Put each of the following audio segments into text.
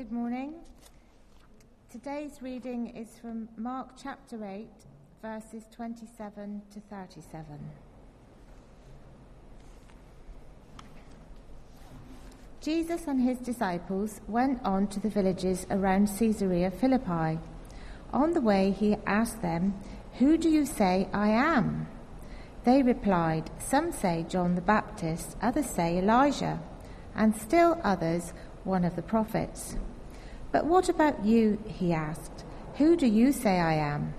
Good morning. Today's reading is from Mark chapter 8, verses 27 to 37. Jesus and his disciples went on to the villages around Caesarea Philippi. On the way, he asked them, Who do you say I am? They replied, Some say John the Baptist, others say Elijah, and still others one of the prophets. But what about you? he asked. Who do you say I am?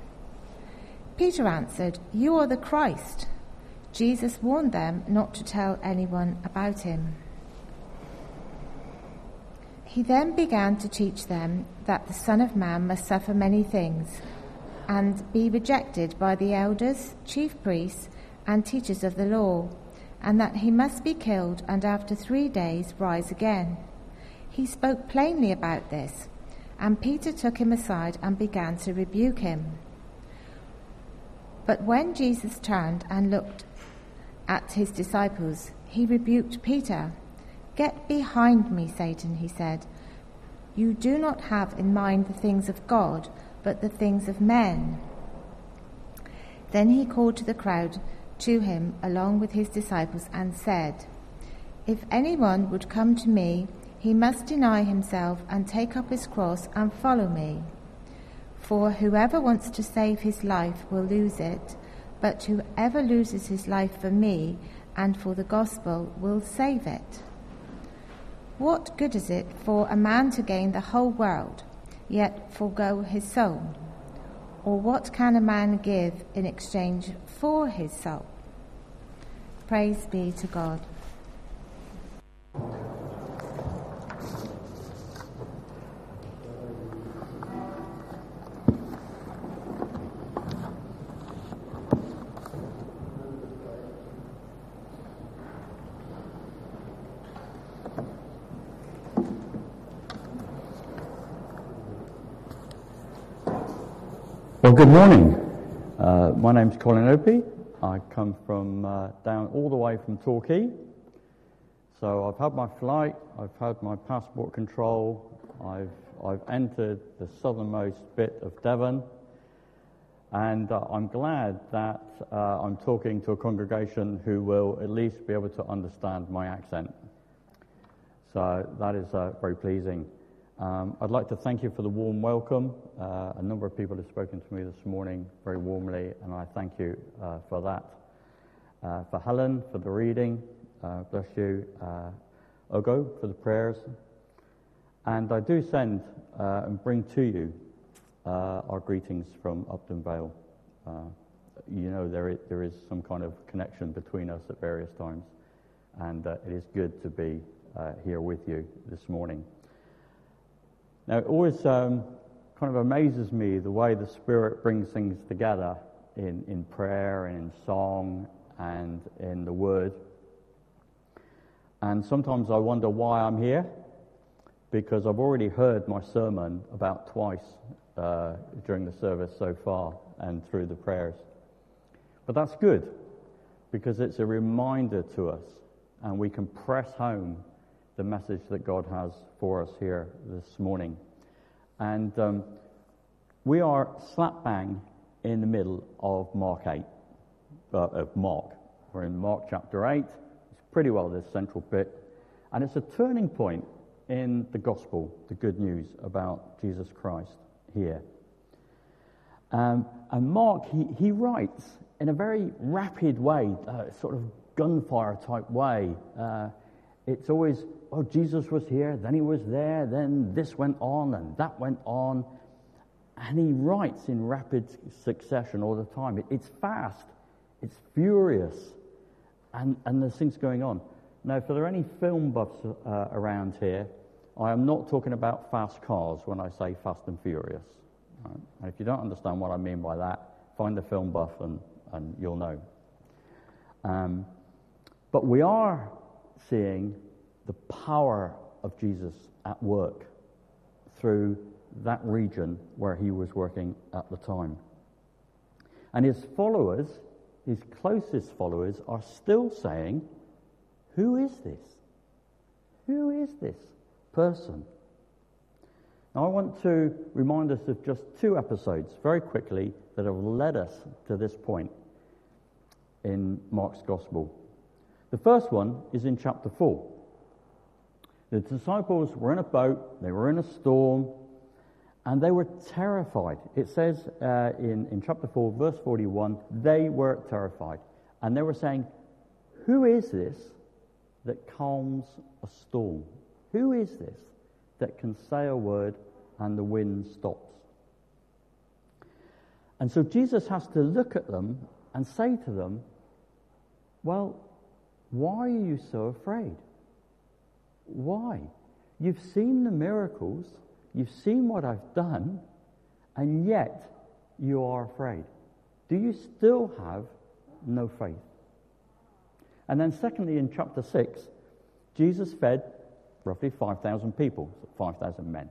Peter answered, You are the Christ. Jesus warned them not to tell anyone about him. He then began to teach them that the Son of Man must suffer many things and be rejected by the elders, chief priests, and teachers of the law, and that he must be killed and after three days rise again. He spoke plainly about this, and Peter took him aside and began to rebuke him. But when Jesus turned and looked at his disciples, he rebuked Peter. Get behind me, Satan, he said. You do not have in mind the things of God, but the things of men. Then he called to the crowd to him along with his disciples and said, If anyone would come to me, he must deny himself and take up his cross and follow me. For whoever wants to save his life will lose it, but whoever loses his life for me and for the gospel will save it. What good is it for a man to gain the whole world, yet forego his soul? Or what can a man give in exchange for his soul? Praise be to God. Well, good morning. Uh, my name's Colin Opie. I come from uh, down all the way from Torquay. So I've had my flight, I've had my passport control, I've, I've entered the southernmost bit of Devon, and uh, I'm glad that uh, I'm talking to a congregation who will at least be able to understand my accent. So that is uh, very pleasing. Um, I'd like to thank you for the warm welcome. Uh, a number of people have spoken to me this morning very warmly, and I thank you uh, for that. Uh, for Helen, for the reading, uh, bless you. Uh, Ogo, for the prayers. And I do send uh, and bring to you our greetings from Upton Vale. you know, there is, there is some kind of connection between us at various times, and it is good to be here with you this morning. Now, it always um, kind of amazes me the way the Spirit brings things together in, in prayer and in song and in the Word. And sometimes I wonder why I'm here, because I've already heard my sermon about twice uh, during the service so far and through the prayers. But that's good, because it's a reminder to us, and we can press home the message that God has for us here this morning. And um, we are slap bang in the middle of Mark 8, uh, of Mark. We're in Mark chapter 8. It's pretty well this central bit. And it's a turning point in the gospel, the good news about Jesus Christ here. Um, and Mark, he, he writes in a very rapid way, uh, sort of gunfire type way. Uh, it's always, oh, Jesus was here, then he was there, then this went on, and that went on. And he writes in rapid succession all the time. It's fast, it's furious, and, and there's things going on. Now, if there are any film buffs uh, around here, I am not talking about fast cars when I say fast and furious. Right? And if you don't understand what I mean by that, find the film buff and, and you'll know. Um, but we are seeing the power of Jesus at work through that region where he was working at the time. And his followers, his closest followers, are still saying, Who is this? Who is this person? Now, I want to remind us of just two episodes very quickly that have led us to this point in Mark's Gospel. The first one is in chapter 4. The disciples were in a boat, they were in a storm, and they were terrified. It says uh, in, in chapter 4, verse 41, they were terrified. And they were saying, Who is this that calms a storm? Who is this that can say a word and the wind stops? And so Jesus has to look at them and say to them, Well, why are you so afraid? Why? You've seen the miracles, you've seen what I've done, and yet you are afraid. Do you still have no faith? And then, secondly, in chapter 6, Jesus fed roughly 5,000 people, 5,000 men.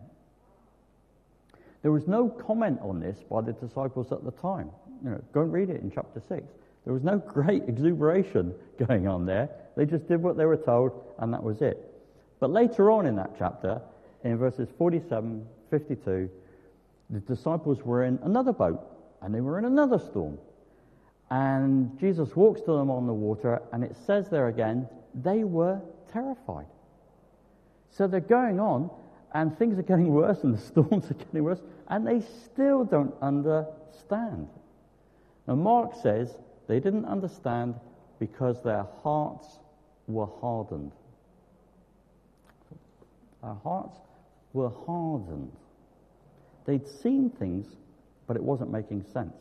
There was no comment on this by the disciples at the time. You know, go and read it in chapter 6. There was no great exuberation going on there. They just did what they were told, and that was it. But later on in that chapter, in verses 47, 52, the disciples were in another boat, and they were in another storm. And Jesus walks to them on the water, and it says there again, they were terrified. So they're going on, and things are getting worse, and the storms are getting worse, and they still don't understand. Now, Mark says they didn't understand because their hearts were hardened. Their hearts were hardened. They'd seen things, but it wasn't making sense.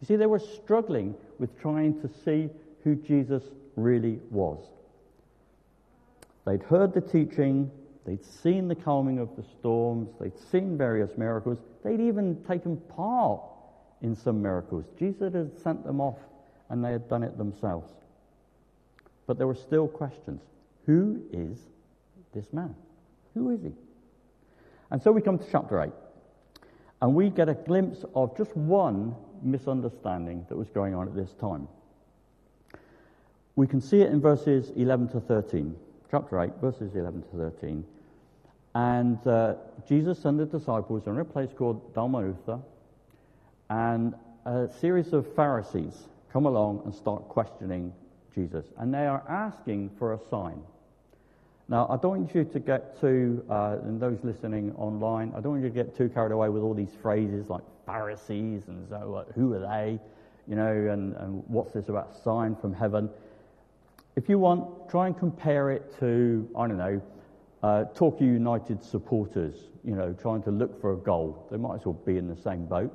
You see, they were struggling with trying to see who Jesus really was. They'd heard the teaching, they'd seen the calming of the storms, they'd seen various miracles, they'd even taken part in some miracles. Jesus had sent them off and they had done it themselves. But there were still questions. Who is this man? Who is he? And so we come to chapter 8. And we get a glimpse of just one misunderstanding that was going on at this time. We can see it in verses 11 to 13. Chapter 8, verses 11 to 13. And uh, Jesus and the disciples are in a place called Dalmanutha, and a series of Pharisees come along and start questioning Jesus. And they are asking for a sign. Now, I don't want you to get too, uh, and those listening online, I don't want you to get too carried away with all these phrases like Pharisees and so, who are they, you know, and, and what's this about sign from heaven. If you want, try and compare it to, I don't know, uh, Torquay United supporters, you know, trying to look for a goal. They might as well be in the same boat.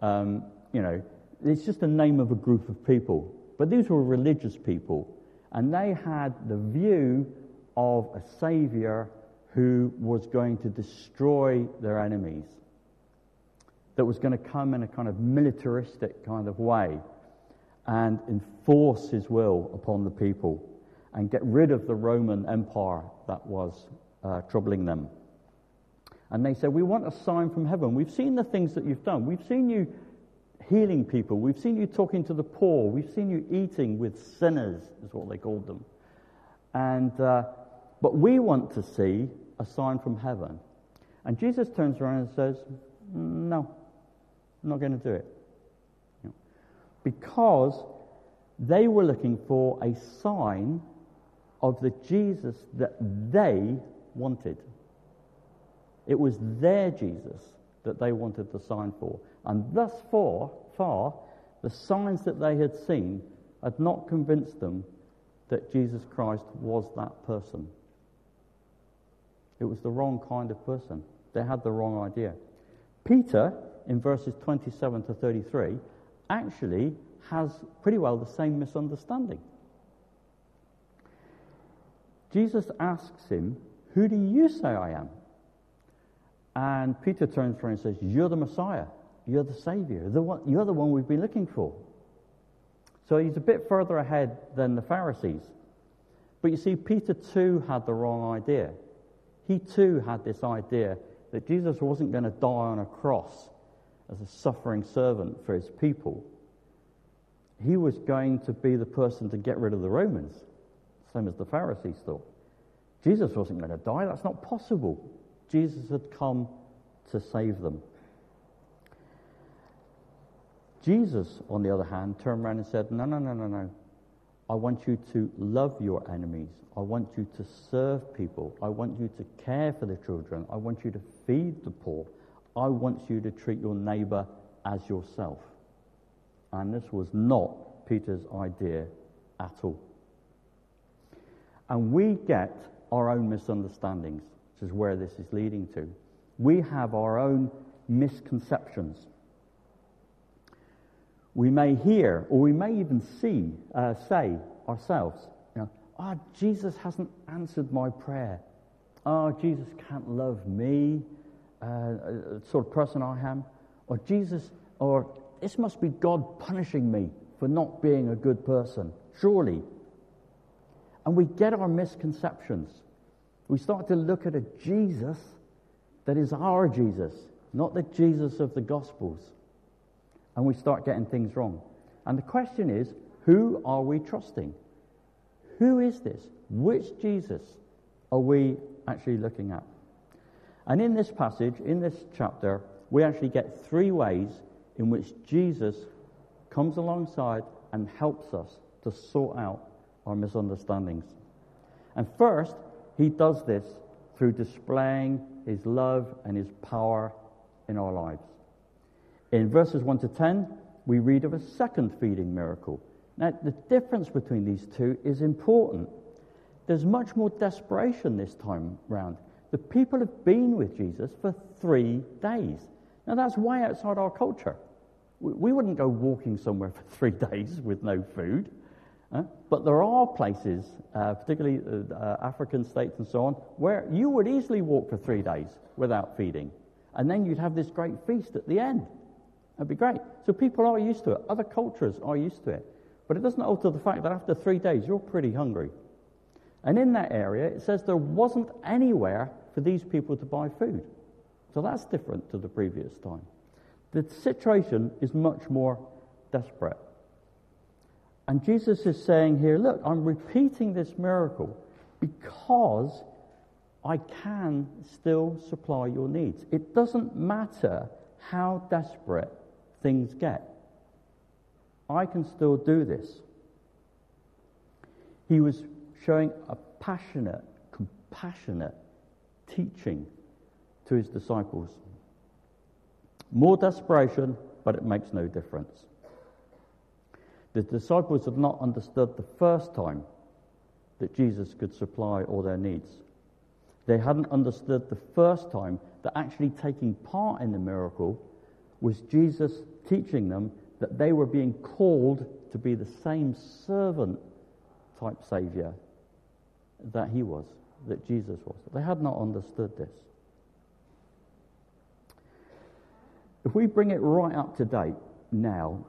Um, you know, it's just the name of a group of people. But these were religious people, and they had the view of a savior who was going to destroy their enemies, that was going to come in a kind of militaristic kind of way and enforce his will upon the people and get rid of the Roman Empire that was uh, troubling them. And they said, We want a sign from heaven. We've seen the things that you've done. We've seen you healing people. We've seen you talking to the poor. We've seen you eating with sinners, is what they called them. And uh, but we want to see a sign from heaven. And Jesus turns around and says, No, I'm not going to do it. Because they were looking for a sign of the Jesus that they wanted. It was their Jesus that they wanted the sign for. And thus far, far, the signs that they had seen had not convinced them that Jesus Christ was that person. It was the wrong kind of person. They had the wrong idea. Peter, in verses 27 to 33, actually has pretty well the same misunderstanding. Jesus asks him, Who do you say I am? And Peter turns around and says, You're the Messiah. You're the Savior. The one, you're the one we've been looking for. So he's a bit further ahead than the Pharisees. But you see, Peter too had the wrong idea. He too had this idea that Jesus wasn't going to die on a cross as a suffering servant for his people. He was going to be the person to get rid of the Romans, same as the Pharisees thought. Jesus wasn't going to die. That's not possible. Jesus had come to save them. Jesus, on the other hand, turned around and said, No, no, no, no, no. I want you to love your enemies. I want you to serve people. I want you to care for the children. I want you to feed the poor. I want you to treat your neighbor as yourself. And this was not Peter's idea at all. And we get our own misunderstandings, which is where this is leading to. We have our own misconceptions. We may hear, or we may even see, uh, say ourselves, you know, ah, oh, Jesus hasn't answered my prayer. Oh, Jesus can't love me, uh, uh, sort of person I am. Or Jesus, or this must be God punishing me for not being a good person. Surely. And we get our misconceptions. We start to look at a Jesus that is our Jesus, not the Jesus of the Gospels. And we start getting things wrong. And the question is who are we trusting? Who is this? Which Jesus are we actually looking at? And in this passage, in this chapter, we actually get three ways in which Jesus comes alongside and helps us to sort out our misunderstandings. And first, he does this through displaying his love and his power in our lives. In verses 1 to 10, we read of a second feeding miracle. Now, the difference between these two is important. There's much more desperation this time round. The people have been with Jesus for three days. Now, that's way outside our culture. We wouldn't go walking somewhere for three days with no food. Uh, but there are places, uh, particularly uh, uh, African states and so on, where you would easily walk for three days without feeding. And then you'd have this great feast at the end. That'd be great. So people are used to it. Other cultures are used to it. But it doesn't alter the fact that after three days, you're pretty hungry. And in that area, it says there wasn't anywhere for these people to buy food. So that's different to the previous time. The situation is much more desperate. And Jesus is saying here, look, I'm repeating this miracle because I can still supply your needs. It doesn't matter how desperate things get. I can still do this. He was showing a passionate, compassionate teaching to his disciples. More desperation, but it makes no difference. The disciples had not understood the first time that Jesus could supply all their needs. They hadn't understood the first time that actually taking part in the miracle was Jesus teaching them that they were being called to be the same servant type Savior that he was, that Jesus was. They had not understood this. If we bring it right up to date now,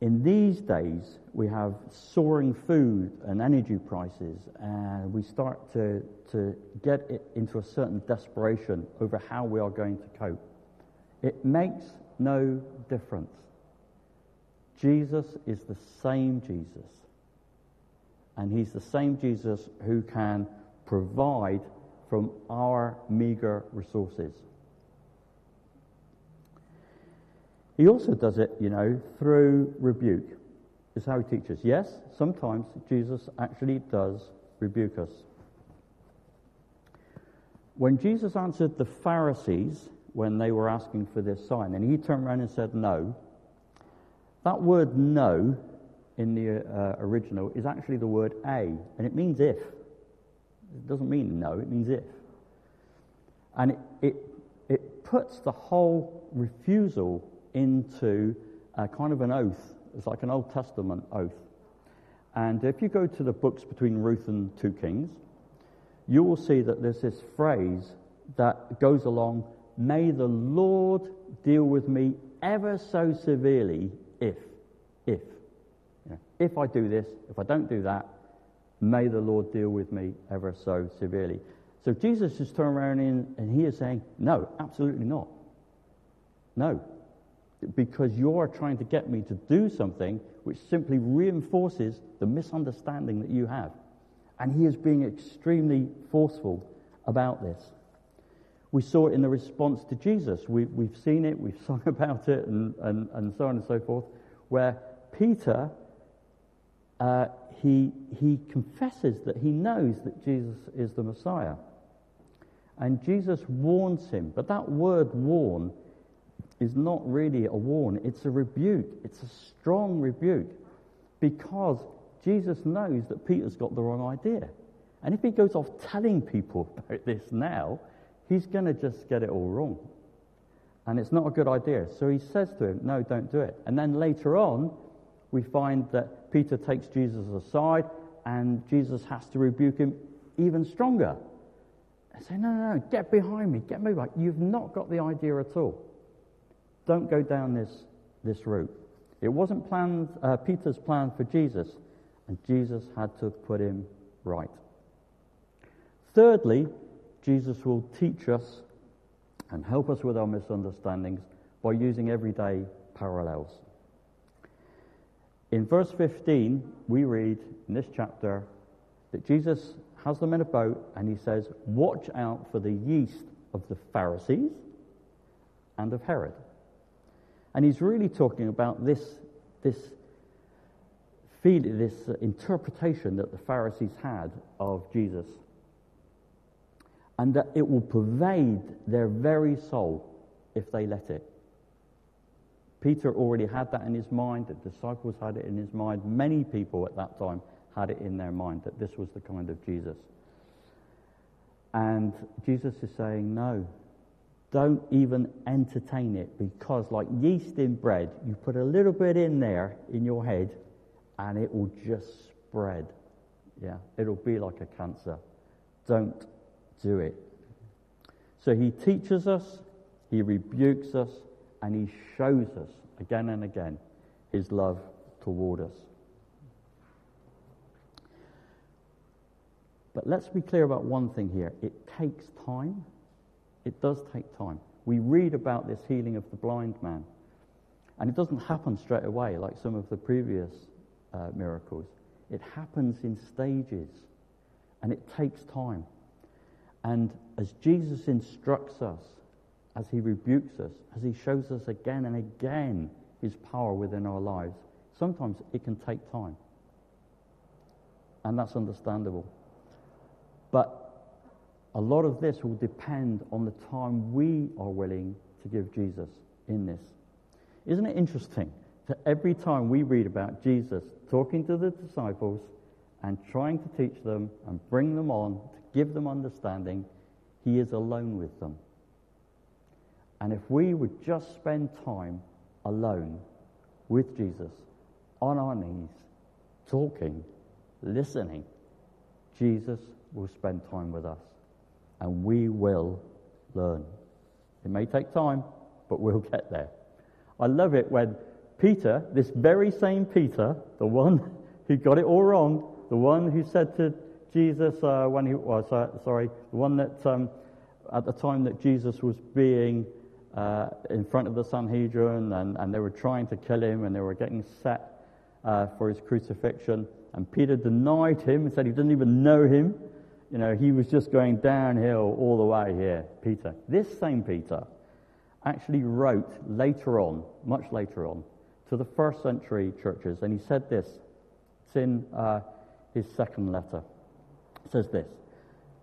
in these days, we have soaring food and energy prices, and we start to, to get into a certain desperation over how we are going to cope. It makes no difference. Jesus is the same Jesus. And he's the same Jesus who can provide from our meager resources. He also does it, you know, through rebuke. Is how he teaches. Yes, sometimes Jesus actually does rebuke us. When Jesus answered the Pharisees when they were asking for this sign, and he turned around and said no, that word no in the uh, original is actually the word a, and it means if. It doesn't mean no, it means if. And it, it, it puts the whole refusal into a kind of an oath. It's like an Old Testament oath. And if you go to the books between Ruth and 2 Kings, you will see that there's this phrase that goes along, May the Lord deal with me ever so severely if, if. You know, if I do this, if I don't do that, may the Lord deal with me ever so severely. So Jesus is turning around and he is saying, No, absolutely not. No, because you're trying to get me to do something which simply reinforces the misunderstanding that you have. And he is being extremely forceful about this. We saw it in the response to Jesus. We, we've seen it, we've sung about it, and, and, and so on and so forth, where Peter, uh, he, he confesses that he knows that Jesus is the Messiah. And Jesus warns him, but that word warn is not really a warn, it's a rebuke. It's a strong rebuke because Jesus knows that Peter's got the wrong idea. And if he goes off telling people about this now, he's going to just get it all wrong. And it's not a good idea. So he says to him, No, don't do it. And then later on, we find that Peter takes Jesus aside and Jesus has to rebuke him even stronger. And say, No, no, no, get behind me, get me back. You've not got the idea at all. Don't go down this, this route. It wasn't planned, uh, Peter's plan for Jesus, and Jesus had to put him right. Thirdly, Jesus will teach us and help us with our misunderstandings by using everyday parallels. In verse 15, we read in this chapter that Jesus has them in a boat and he says, Watch out for the yeast of the Pharisees and of Herod. And he's really talking about this, this feeling, this interpretation that the Pharisees had of Jesus and that it will pervade their very soul if they let it. Peter already had that in his mind, the disciples had it in his mind, many people at that time had it in their mind that this was the kind of Jesus. And Jesus is saying, no, don't even entertain it because, like yeast in bread, you put a little bit in there in your head and it will just spread. Yeah, it'll be like a cancer. Don't do it. So he teaches us, he rebukes us, and he shows us again and again his love toward us. But let's be clear about one thing here it takes time. It does take time. We read about this healing of the blind man, and it doesn't happen straight away like some of the previous uh, miracles. It happens in stages, and it takes time. And as Jesus instructs us, as he rebukes us, as he shows us again and again his power within our lives, sometimes it can take time. And that's understandable. But a lot of this will depend on the time we are willing to give Jesus in this. Isn't it interesting that every time we read about Jesus talking to the disciples and trying to teach them and bring them on give them understanding, He is alone with them. And if we would just spend time alone with Jesus, on our knees, talking, listening, Jesus will spend time with us. And we will learn. It may take time, but we'll get there. I love it when Peter, this very same Peter, the one who got it all wrong, the one who said to Jesus, uh, when he was, uh, sorry, the one that um, at the time that Jesus was being uh, in front of the Sanhedrin and, and they were trying to kill him and they were getting set uh, for his crucifixion. And Peter denied him and said he didn't even know him. You know, he was just going downhill all the way here, Peter. This same Peter actually wrote later on, much later on, to the first century churches, and he said this. It's in uh, his second letter says this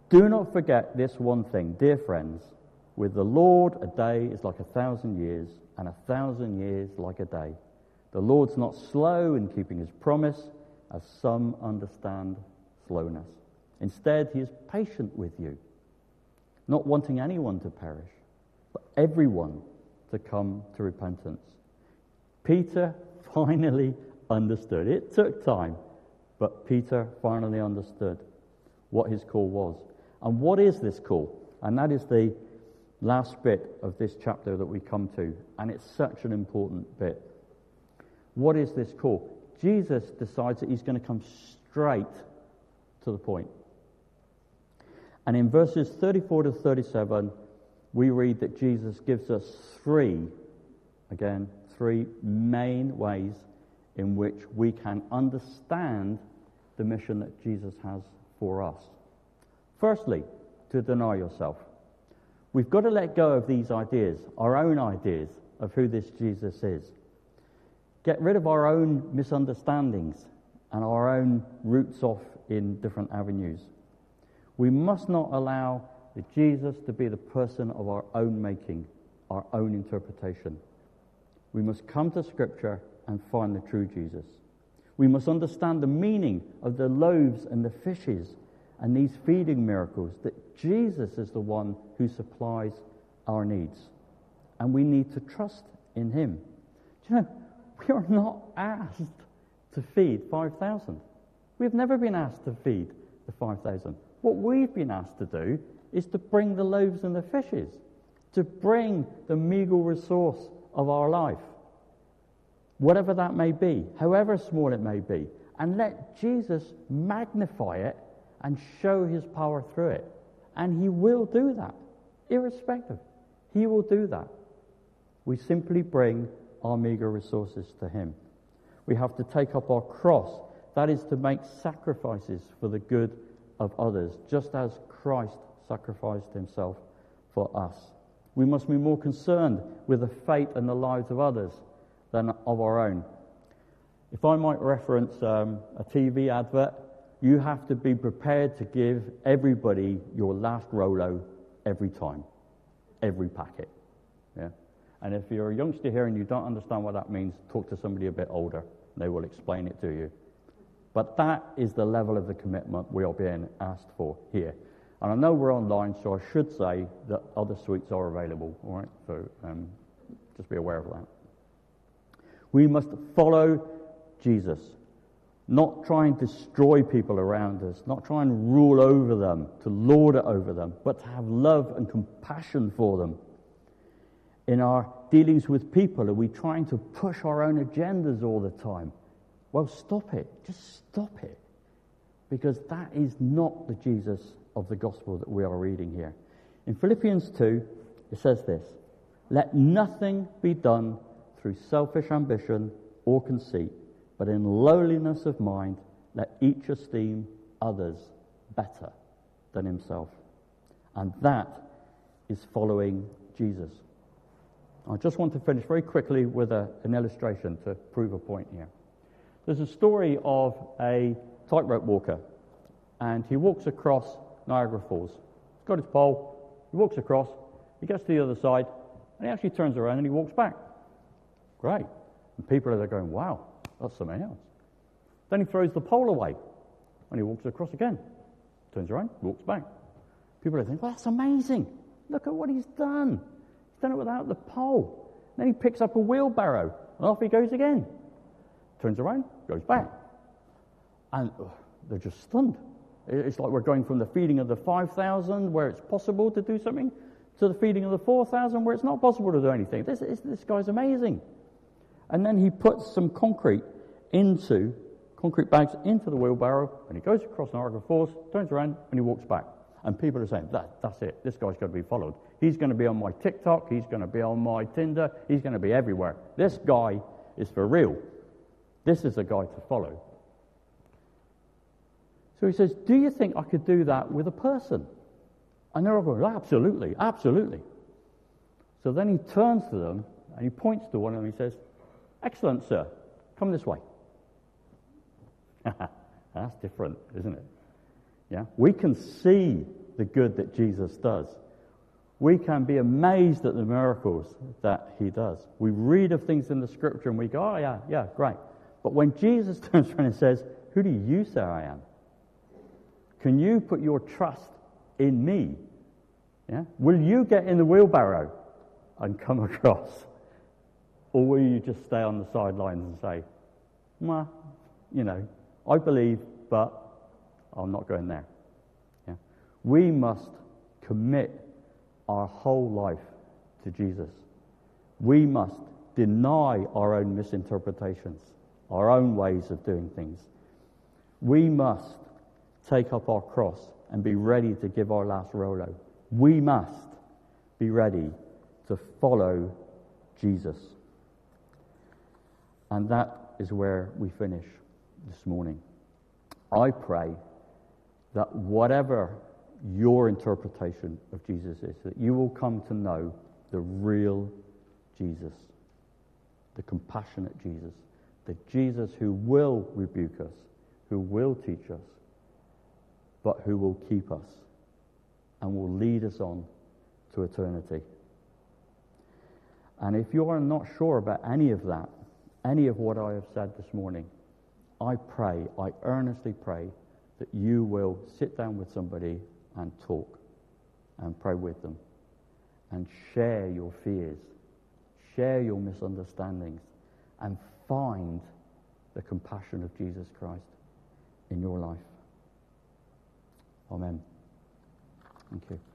Do not forget this one thing, dear friends. With the Lord, a day is like a thousand years, and a thousand years like a day. The Lord's not slow in keeping his promise, as some understand slowness. Instead, he is patient with you, not wanting anyone to perish, but everyone to come to repentance. Peter finally understood. It took time, but Peter finally understood what his call was. And what is this call? And that is the last bit of this chapter that we come to. And it's such an important bit. What is this call? Jesus decides that he's going to come straight to the point. And in verses 34 to 37, we read that Jesus gives us three, again, three main ways in which we can understand the mission that Jesus has for us. Firstly, to deny yourself. We've got to let go of these ideas, our own ideas of who this Jesus is. Get rid of our own misunderstandings and our own routes off in different avenues. We must not allow the Jesus to be the person of our own making, our own interpretation. We must come to Scripture and find the true Jesus. We must understand the meaning of the loaves and the fishes and these feeding miracles, that Jesus is the one who supplies our needs. And we need to trust in him. Do you know, we are not asked to feed 5,000. We've never been asked to feed the 5,000. What we've been asked to do is to bring the loaves and the fishes, to bring the meager resource of our life, whatever that may be, however small it may be, and let Jesus magnify it and show his power through it. And he will do that, irrespective. He will do that. We simply bring our meager resources to him. We have to take up our cross. That is to make sacrifices for the good of others, just as Christ sacrificed himself for us. We must be more concerned with the fate and the lives of others than of our own. If I might reference um, a TV advert, you have to be prepared to give everybody your last Rolo every time, every packet. Yeah? And if you're a youngster here and you don't understand what that means, talk to somebody a bit older. They will explain it to you. But that is the level of the commitment we are being asked for here. And I know we're online, so I should say that other sweets are available, all right? So um, just be aware of that. We must follow Jesus not try and destroy people around us, not try and rule over them, to lord it over them, but to have love and compassion for them. In our dealings with people, are we trying to push our own agendas all the time? Well, stop it. Just stop it. Because that is not the Jesus of the gospel that we are reading here. In Philippians 2, it says this Let nothing be done through selfish ambition or conceit but in lowliness of mind, let each esteem others better than himself. And that is following Jesus. I just want to finish very quickly with a, an illustration to prove a point here. There's a story of a tightrope walker, and he walks across Niagara Falls. He's got his pole, he walks across, he gets to the other side, and he actually turns around and he walks back. Great. And people are there going, wow, that's something else. Then he throws the pole away and he walks across again. Turns around, walks back. People are thinking, well, that's amazing. Look at what he's done. He's done it without the pole. Then he picks up a wheelbarrow and off he goes again. Turns around, goes back. And they're just stunned. It's like we're going from the feeding of the 5,000 where it's possible to do something to the feeding of the 4,000 where it's not possible to do anything. This, this, this guy's amazing. And then he puts some concrete into, concrete bags into the wheelbarrow, and he goes across Niagara Falls, turns around, and he walks back. And people are saying, that, that's it. This guy's going to be followed. He's going to be on my TikTok. He's going to be on my Tinder. He's going to be everywhere. This guy is for real. This is a guy to follow. So he says, Do you think I could do that with a person? And they're all going, Absolutely, absolutely. So then he turns to them and he points to one of them and he says, Excellent, sir. Come this way. That's different, isn't it? Yeah? We can see the good that Jesus does. We can be amazed at the miracles that he does. We read of things in the scripture and we go, oh, yeah, yeah, great. But when Jesus turns around and says, Who do you say I am? Can you put your trust in me? Yeah? Will you get in the wheelbarrow and come across? Or will you just stay on the sidelines and say, well, you know, I believe, but I'm not going there? Yeah? We must commit our whole life to Jesus. We must deny our own misinterpretations, our own ways of doing things. We must take up our cross and be ready to give our last Rolo. We must be ready to follow Jesus. And that is where we finish this morning. I pray that whatever your interpretation of Jesus is, that you will come to know the real Jesus, the compassionate Jesus, the Jesus who will rebuke us, who will teach us, but who will keep us and will lead us on to eternity. And if you are not sure about any of that, any of what I have said this morning, I pray, I earnestly pray that you will sit down with somebody and talk and pray with them and share your fears, share your misunderstandings, and find the compassion of Jesus Christ in your life. Amen. Thank you.